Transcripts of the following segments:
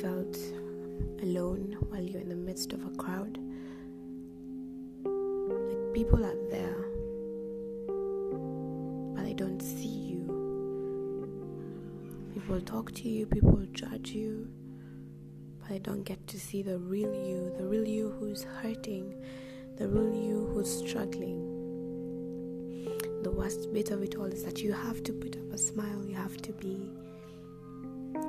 felt alone while you're in the midst of a crowd? Like people are there, but they don't see you. People talk to you, people judge you, but they don't get to see the real you, the real you who's hurting, the real you who's struggling. The worst bit of it all is that you have to put up a smile, you have to be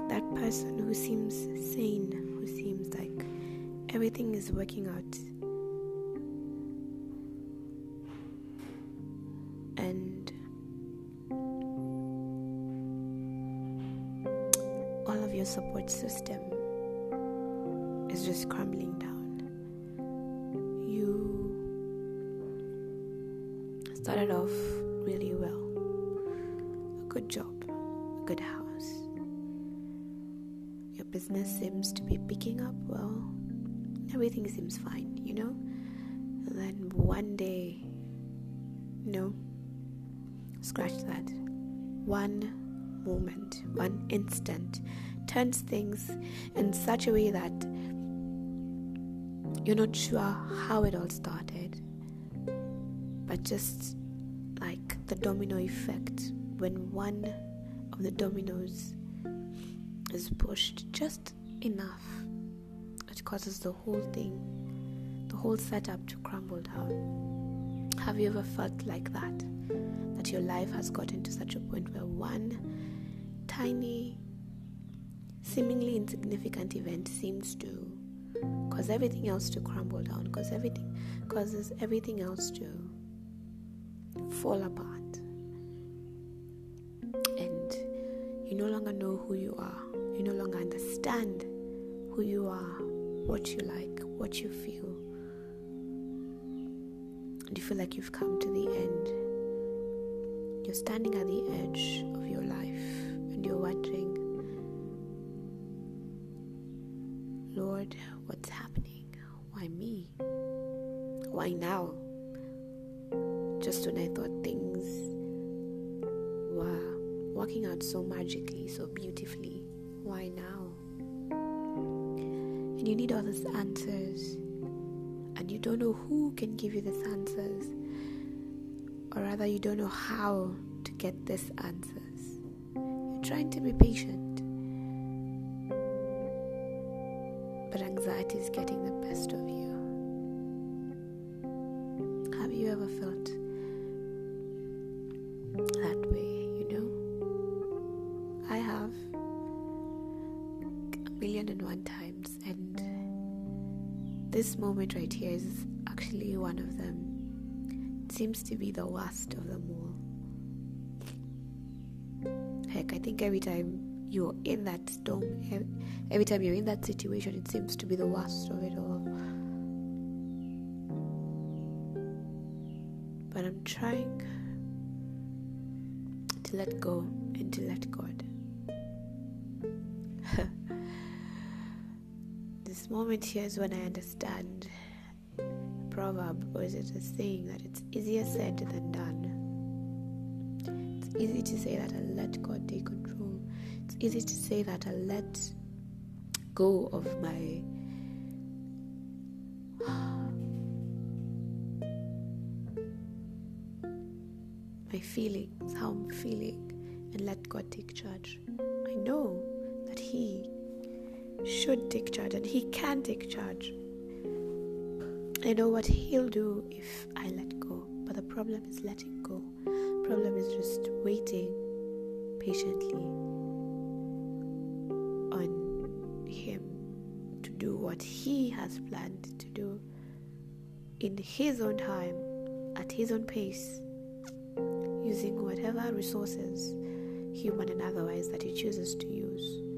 that person who seems sane, who seems like everything is working out. And all of your support system is just crumbling down. You started off really well, a good job, a good house business seems to be picking up well. Everything seems fine, you know? And then one day, no, scratch that. One moment, one instant turns things in such a way that you're not sure how it all started, but just like the domino effect when one of the dominoes is pushed just enough, it causes the whole thing, the whole setup to crumble down. Have you ever felt like that? That your life has gotten to such a point where one tiny, seemingly insignificant event seems to cause everything else to crumble down, cause everything causes everything else to fall apart. And you no longer know who you are you no longer understand who you are, what you like, what you feel. And you feel like you've come to the end. You're standing at the edge of your life and you're wondering, Lord, what's happening? Why me? Why now? Just when I thought things were working out so magically, so beautifully why now? And you need all these answers, and you don't know who can give you these answers, or rather, you don't know how to get these answers. You're trying to be patient, but anxiety is getting the best of you. Have you ever felt this moment right here is actually one of them. It seems to be the worst of them all. Heck, I think every time you're in that storm, every time you're in that situation, it seems to be the worst of it all. But I'm trying to let go and to let God. Moment here is when I understand proverb, or is it a saying that it's easier said than done? It's easy to say that I let God take control. It's easy to say that I let go of my my feelings, how I'm feeling, and let God take charge. I know that He should take charge and he can take charge. I know what he'll do if I let go, but the problem is letting go. Problem is just waiting patiently on him to do what he has planned to do in his own time, at his own pace, using whatever resources, human and otherwise, that he chooses to use.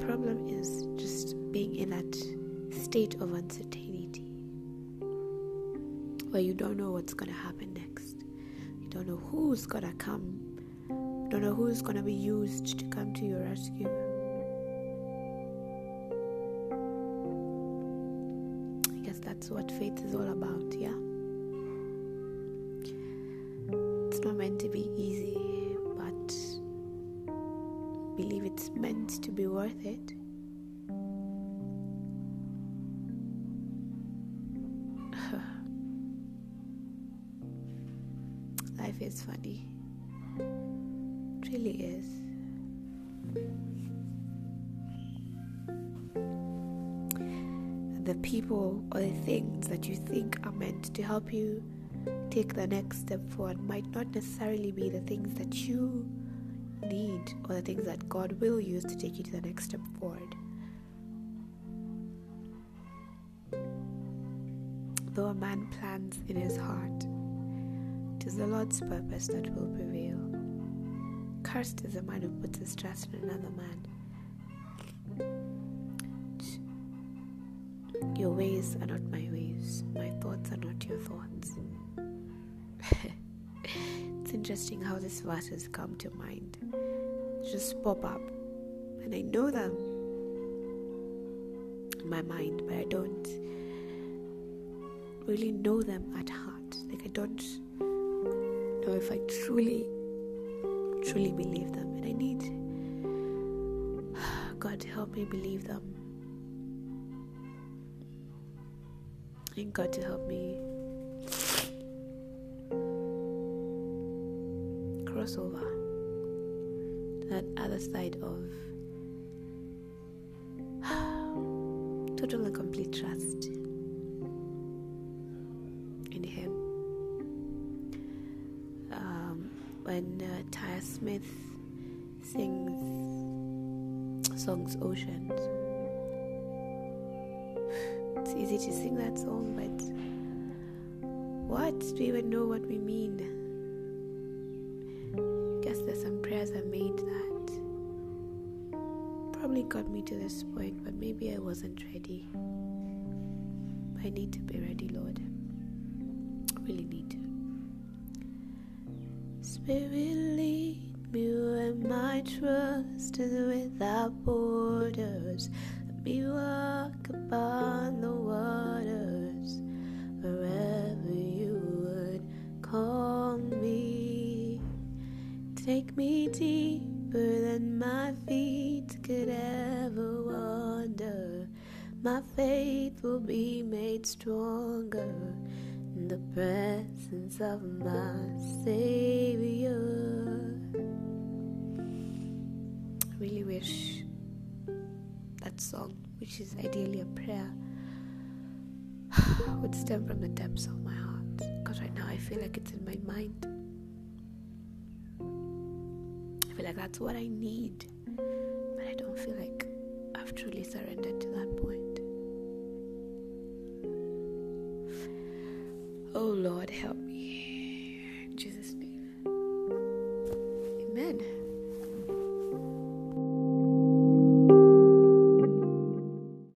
Problem is just being in that state of uncertainty where you don't know what's going to happen next. You don't know who's going to come. You don't know who's going to be used to come to your rescue. I guess that's what faith is all about, yeah? It's not meant to be worth it. Life is funny. It really is. The people or the things that you think are meant to help you take the next step forward might not necessarily be the things that you need or the things that God will use to take you to the next step forward. Though a man plans in his heart, it is the Lord's purpose that will prevail. Cursed is the man who puts his trust in another man. Your ways are not my ways, my thoughts are not your thoughts. It's interesting how these verses come to mind. Just pop up, and I know them in my mind, but I don't really know them at heart. Like, I don't know if I truly, truly believe them, and I need God to help me believe them. And God to help me crossover that other side of total and complete trust in Him. Um, when uh, Taya Smith sings songs Oceans, it's easy to sing that song, but what do we even know what we mean? Some prayers I made that probably got me to this point, but maybe I wasn't ready. I need to be ready, Lord. I really need to. Spirit, lead me where my trust is without borders. Let me walk upon the waters wherever Take me deeper than my feet could ever wander. My faith will be made stronger in the presence of my Savior. I really wish that song, which is ideally a prayer, would stem from the depths of my heart. Because right now I feel like it's in my mind like that's what I need, but I don't feel like I've truly surrendered to that point. Oh Lord, help